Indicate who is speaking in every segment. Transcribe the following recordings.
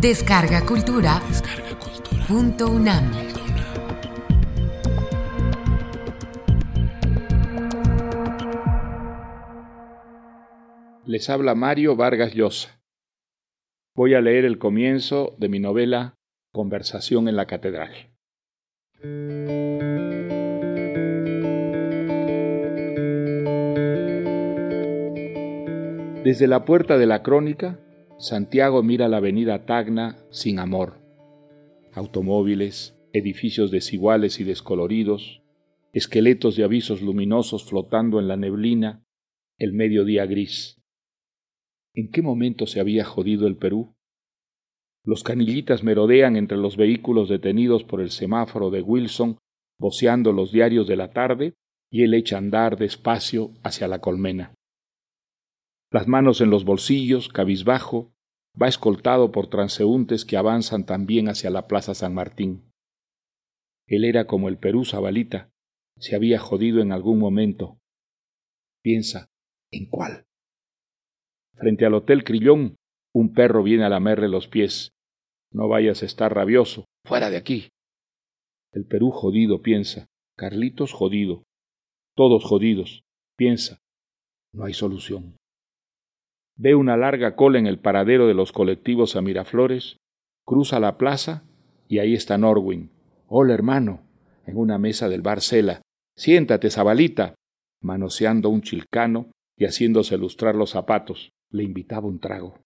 Speaker 1: Descarga Cultura. Punto UNAM.
Speaker 2: Les habla Mario Vargas Llosa. Voy a leer el comienzo de mi novela Conversación en la Catedral. Desde la puerta de la crónica, Santiago mira la avenida Tacna sin amor. Automóviles, edificios desiguales y descoloridos, esqueletos de avisos luminosos flotando en la neblina, el mediodía gris. ¿En qué momento se había jodido el Perú? Los canillitas merodean entre los vehículos detenidos por el semáforo de Wilson, voceando los diarios de la tarde, y él echa andar despacio hacia la colmena las manos en los bolsillos, cabizbajo, va escoltado por transeúntes que avanzan también hacia la Plaza San Martín. Él era como el Perú Zabalita, se había jodido en algún momento. Piensa, ¿en cuál? Frente al Hotel Crillón, un perro viene a lamerle los pies. No vayas a estar rabioso, fuera de aquí. El Perú jodido, piensa. Carlitos jodido. Todos jodidos, piensa. No hay solución. Ve una larga cola en el paradero de los colectivos a Miraflores, cruza la plaza y ahí está Norwin. Hola, hermano, en una mesa del bar Cela. Siéntate, Zabalita, manoseando un chilcano y haciéndose lustrar los zapatos. Le invitaba un trago.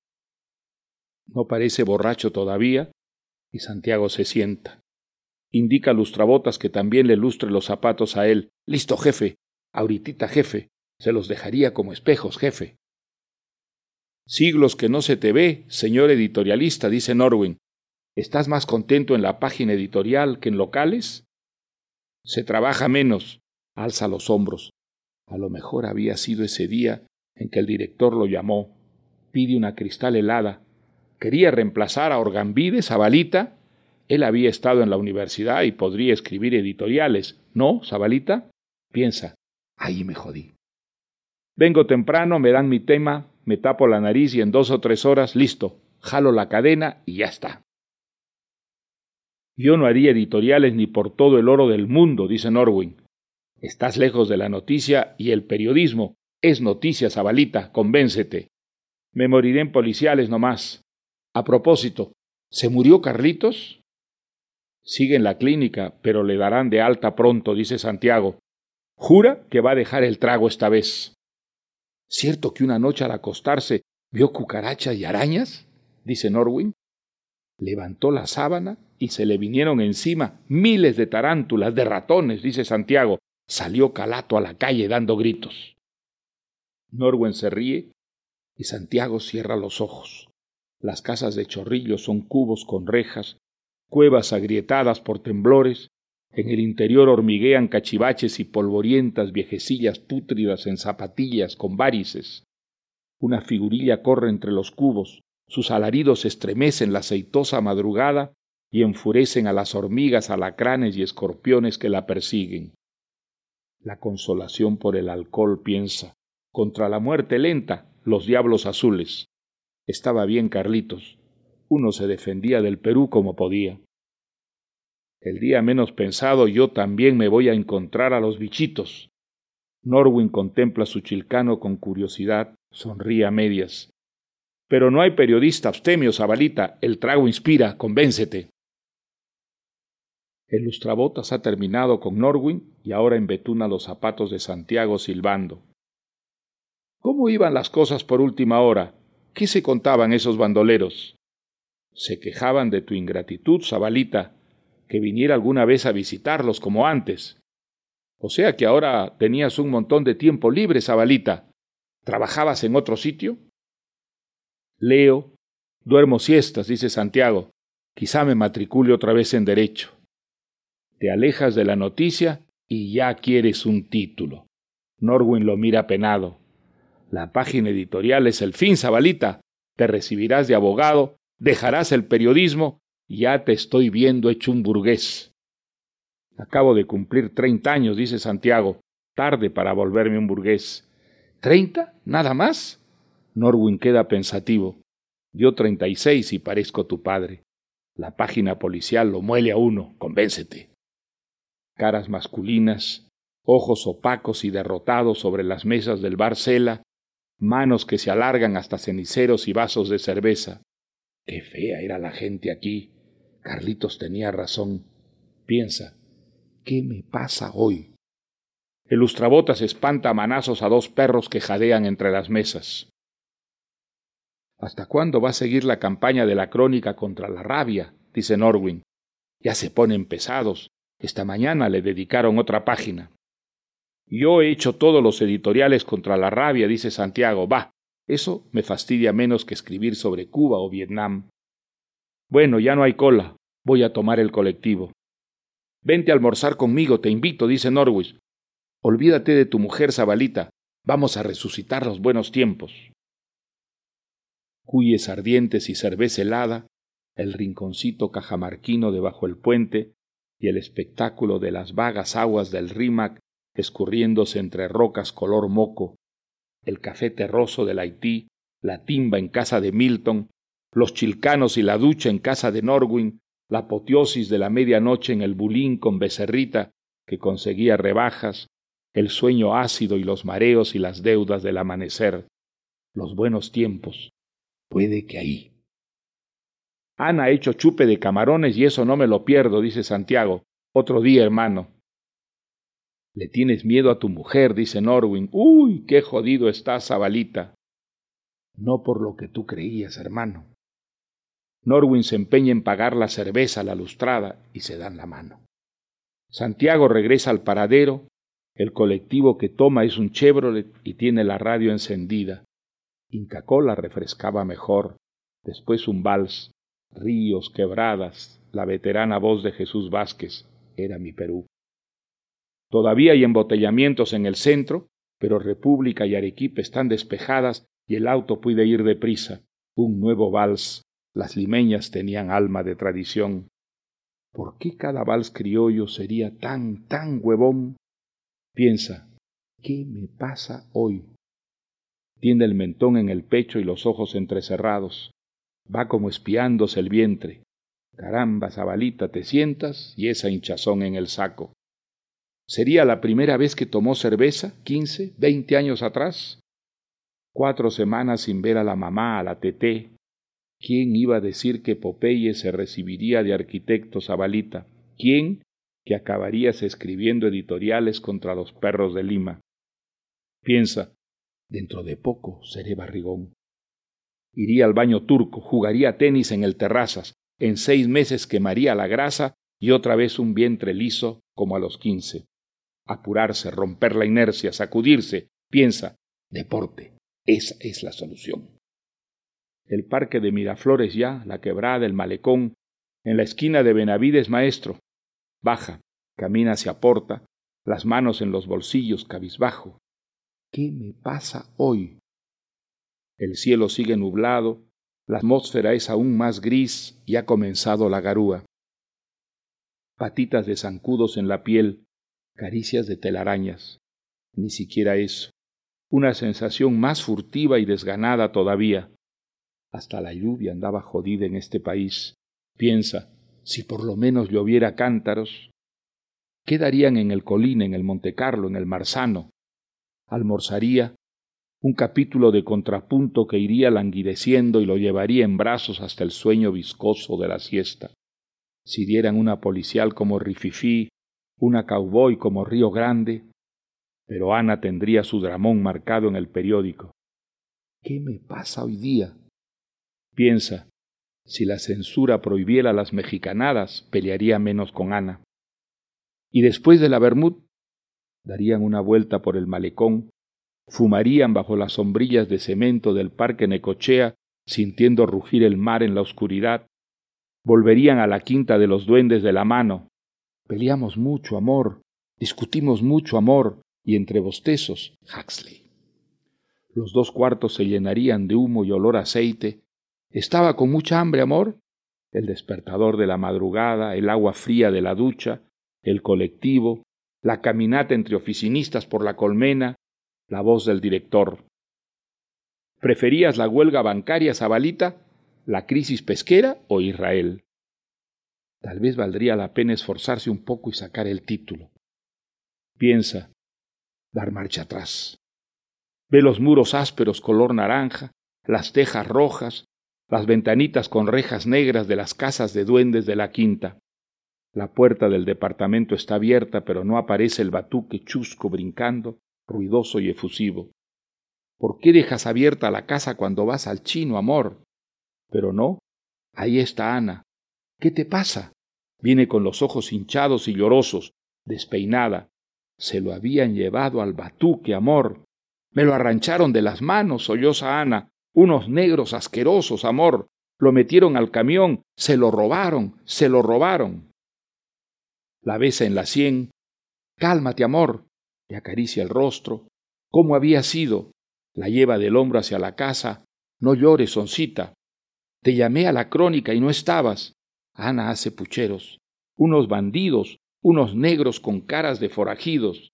Speaker 2: No parece borracho todavía y Santiago se sienta. Indica a lustrabotas que también le lustre los zapatos a él. Listo, jefe. Ahorita, jefe. Se los dejaría como espejos, jefe. Siglos que no se te ve, señor editorialista, dice Norwin. ¿Estás más contento en la página editorial que en locales? Se trabaja menos. Alza los hombros. A lo mejor había sido ese día en que el director lo llamó. Pide una cristal helada. Quería reemplazar a Orgambide, Zabalita. Él había estado en la universidad y podría escribir editoriales. ¿No, Zabalita? Piensa. Ahí me jodí. Vengo temprano, me dan mi tema, me tapo la nariz y en dos o tres horas, listo, jalo la cadena y ya está. Yo no haría editoriales ni por todo el oro del mundo, dice Norwin. Estás lejos de la noticia y el periodismo. Es noticia, Zabalita, convéncete. Me moriré en policiales nomás. A propósito, ¿se murió Carlitos? Sigue en la clínica, pero le darán de alta pronto, dice Santiago. Jura que va a dejar el trago esta vez. ¿Cierto que una noche al acostarse vio cucarachas y arañas? dice Norwin. Levantó la sábana y se le vinieron encima miles de tarántulas, de ratones, dice Santiago. Salió Calato a la calle dando gritos. Norwin se ríe y Santiago cierra los ojos. Las casas de Chorrillo son cubos con rejas, cuevas agrietadas por temblores, en el interior hormiguean cachivaches y polvorientas viejecillas pútridas en zapatillas con varices. Una figurilla corre entre los cubos, sus alaridos estremecen la aceitosa madrugada y enfurecen a las hormigas, alacranes y escorpiones que la persiguen. La consolación por el alcohol piensa, contra la muerte lenta, los diablos azules. Estaba bien Carlitos. Uno se defendía del Perú como podía. El día menos pensado yo también me voy a encontrar a los bichitos. Norwin contempla su chilcano con curiosidad, sonríe a medias. Pero no hay periodista abstemio, Zabalita. El trago inspira, convéncete. El lustrabotas ha terminado con Norwin y ahora embetuna los zapatos de Santiago silbando. ¿Cómo iban las cosas por última hora? ¿Qué se contaban esos bandoleros? Se quejaban de tu ingratitud, Zabalita, que viniera alguna vez a visitarlos como antes. O sea que ahora tenías un montón de tiempo libre, Zabalita. ¿Trabajabas en otro sitio? Leo, duermo siestas, dice Santiago. Quizá me matricule otra vez en Derecho. Te alejas de la noticia y ya quieres un título. Norwin lo mira penado. La página editorial es el fin, Zabalita. Te recibirás de abogado, dejarás el periodismo ya te estoy viendo hecho un burgués. Acabo de cumplir treinta años, dice Santiago. Tarde para volverme un burgués. ¿Treinta? ¿Nada más? Norwin queda pensativo. Yo treinta y seis y parezco tu padre. La página policial lo muele a uno, convéncete. Caras masculinas, ojos opacos y derrotados sobre las mesas del bar Cela, manos que se alargan hasta ceniceros y vasos de cerveza. Qué fea era la gente aquí. Carlitos tenía razón. Piensa, ¿qué me pasa hoy? El espanta a manazos a dos perros que jadean entre las mesas. ¿Hasta cuándo va a seguir la campaña de la crónica contra la rabia? dice Norwin. Ya se ponen pesados. Esta mañana le dedicaron otra página. Yo he hecho todos los editoriales contra la rabia, dice Santiago. Va, eso me fastidia menos que escribir sobre Cuba o Vietnam. Bueno, ya no hay cola. Voy a tomar el colectivo. Vente a almorzar conmigo, te invito, dice Norwich. Olvídate de tu mujer, Zabalita. Vamos a resucitar los buenos tiempos. Cuyes ardientes y cerveza helada, el rinconcito cajamarquino debajo el puente y el espectáculo de las vagas aguas del Rímac escurriéndose entre rocas color moco, el café terroso del Haití, la timba en casa de Milton, los chilcanos y la ducha en casa de Norwin, la apoteosis de la medianoche en el bulín con becerrita que conseguía rebajas, el sueño ácido y los mareos y las deudas del amanecer, los buenos tiempos. Puede que ahí. Ana ha hecho chupe de camarones y eso no me lo pierdo, dice Santiago. Otro día, hermano. Le tienes miedo a tu mujer, dice Norwin. Uy, qué jodido estás, Zabalita. No por lo que tú creías, hermano. Norwin se empeña en pagar la cerveza a la lustrada y se dan la mano. Santiago regresa al paradero. El colectivo que toma es un Chevrolet y tiene la radio encendida. Inca Cola refrescaba mejor. Después un vals, ríos, quebradas, la veterana voz de Jesús Vázquez. Era mi Perú. Todavía hay embotellamientos en el centro, pero República y Arequipa están despejadas y el auto puede ir deprisa. Un nuevo vals. Las limeñas tenían alma de tradición. ¿Por qué cada vals criollo sería tan, tan huevón? Piensa, ¿qué me pasa hoy? Tiene el mentón en el pecho y los ojos entrecerrados. Va como espiándose el vientre. Caramba, Zabalita, te sientas y esa hinchazón en el saco. ¿Sería la primera vez que tomó cerveza, quince, veinte años atrás? Cuatro semanas sin ver a la mamá, a la teté. ¿Quién iba a decir que Popeye se recibiría de arquitecto Zabalita? ¿Quién que acabarías escribiendo editoriales contra los perros de Lima? Piensa, dentro de poco seré barrigón. Iría al baño turco, jugaría tenis en el terrazas, en seis meses quemaría la grasa y otra vez un vientre liso como a los quince apurarse, romper la inercia, sacudirse, piensa, deporte, esa es la solución. El parque de Miraflores ya, la quebrada, el malecón, en la esquina de Benavides Maestro, baja, camina hacia Porta, las manos en los bolsillos, cabizbajo. ¿Qué me pasa hoy? El cielo sigue nublado, la atmósfera es aún más gris y ha comenzado la garúa. Patitas de zancudos en la piel, caricias de telarañas. Ni siquiera eso. Una sensación más furtiva y desganada todavía. Hasta la lluvia andaba jodida en este país. Piensa, si por lo menos lloviera cántaros, ¿qué darían en el Colín, en el Montecarlo, en el Marzano? Almorzaría un capítulo de contrapunto que iría languideciendo y lo llevaría en brazos hasta el sueño viscoso de la siesta. Si dieran una policial como Rififí una cowboy como Río Grande, pero Ana tendría su dramón marcado en el periódico. ¿Qué me pasa hoy día? Piensa, si la censura prohibiera las mexicanadas, pelearía menos con Ana. Y después de la Bermud, darían una vuelta por el malecón, fumarían bajo las sombrillas de cemento del parque Necochea, sintiendo rugir el mar en la oscuridad, volverían a la quinta de los duendes de la mano, Peleamos mucho, amor, discutimos mucho, amor, y entre bostezos, Huxley. Los dos cuartos se llenarían de humo y olor a aceite. ¿Estaba con mucha hambre, amor? El despertador de la madrugada, el agua fría de la ducha, el colectivo, la caminata entre oficinistas por la colmena, la voz del director. ¿Preferías la huelga bancaria, Zabalita? ¿La crisis pesquera o Israel? Tal vez valdría la pena esforzarse un poco y sacar el título. Piensa, dar marcha atrás. Ve los muros ásperos color naranja, las tejas rojas, las ventanitas con rejas negras de las casas de duendes de la quinta. La puerta del departamento está abierta, pero no aparece el batuque chusco brincando, ruidoso y efusivo. ¿Por qué dejas abierta la casa cuando vas al chino, amor? Pero no, ahí está Ana. ¿Qué te pasa? Viene con los ojos hinchados y llorosos, despeinada. Se lo habían llevado al batuque, amor. Me lo arrancharon de las manos, solloza Ana. Unos negros asquerosos, amor. Lo metieron al camión, se lo robaron, se lo robaron. La besa en la sien. Cálmate, amor. Le acaricia el rostro. ¿Cómo había sido? La lleva del hombro hacia la casa. No llores, soncita. Te llamé a la crónica y no estabas. Ana hace pucheros. Unos bandidos, unos negros con caras de forajidos.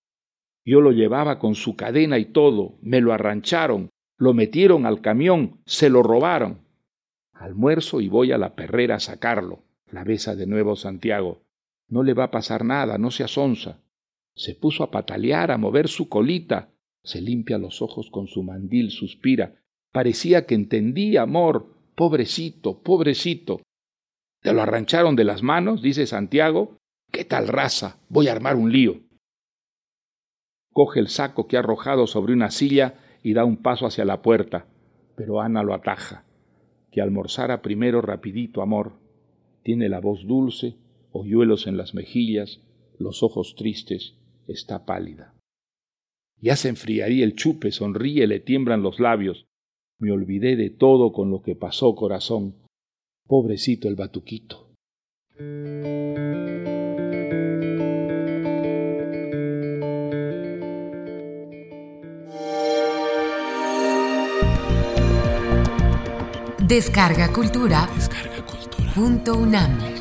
Speaker 2: Yo lo llevaba con su cadena y todo. Me lo arrancharon. Lo metieron al camión. Se lo robaron. Almuerzo y voy a la perrera a sacarlo. La besa de nuevo Santiago. No le va a pasar nada, no se asonza. Se puso a patalear, a mover su colita. Se limpia los ojos con su mandil, suspira. Parecía que entendía, amor. Pobrecito, pobrecito. ¿Te lo arrancharon de las manos? dice Santiago. ¿Qué tal raza? Voy a armar un lío. Coge el saco que ha arrojado sobre una silla y da un paso hacia la puerta, pero Ana lo ataja. Que almorzara primero rapidito, amor. Tiene la voz dulce, hoyuelos en las mejillas, los ojos tristes, está pálida. Ya se enfriaría el chupe, sonríe, le tiemblan los labios. Me olvidé de todo con lo que pasó, corazón. Pobrecito el batuquito.
Speaker 1: Descarga Cultura. Descarga cultura. Punto UNAM.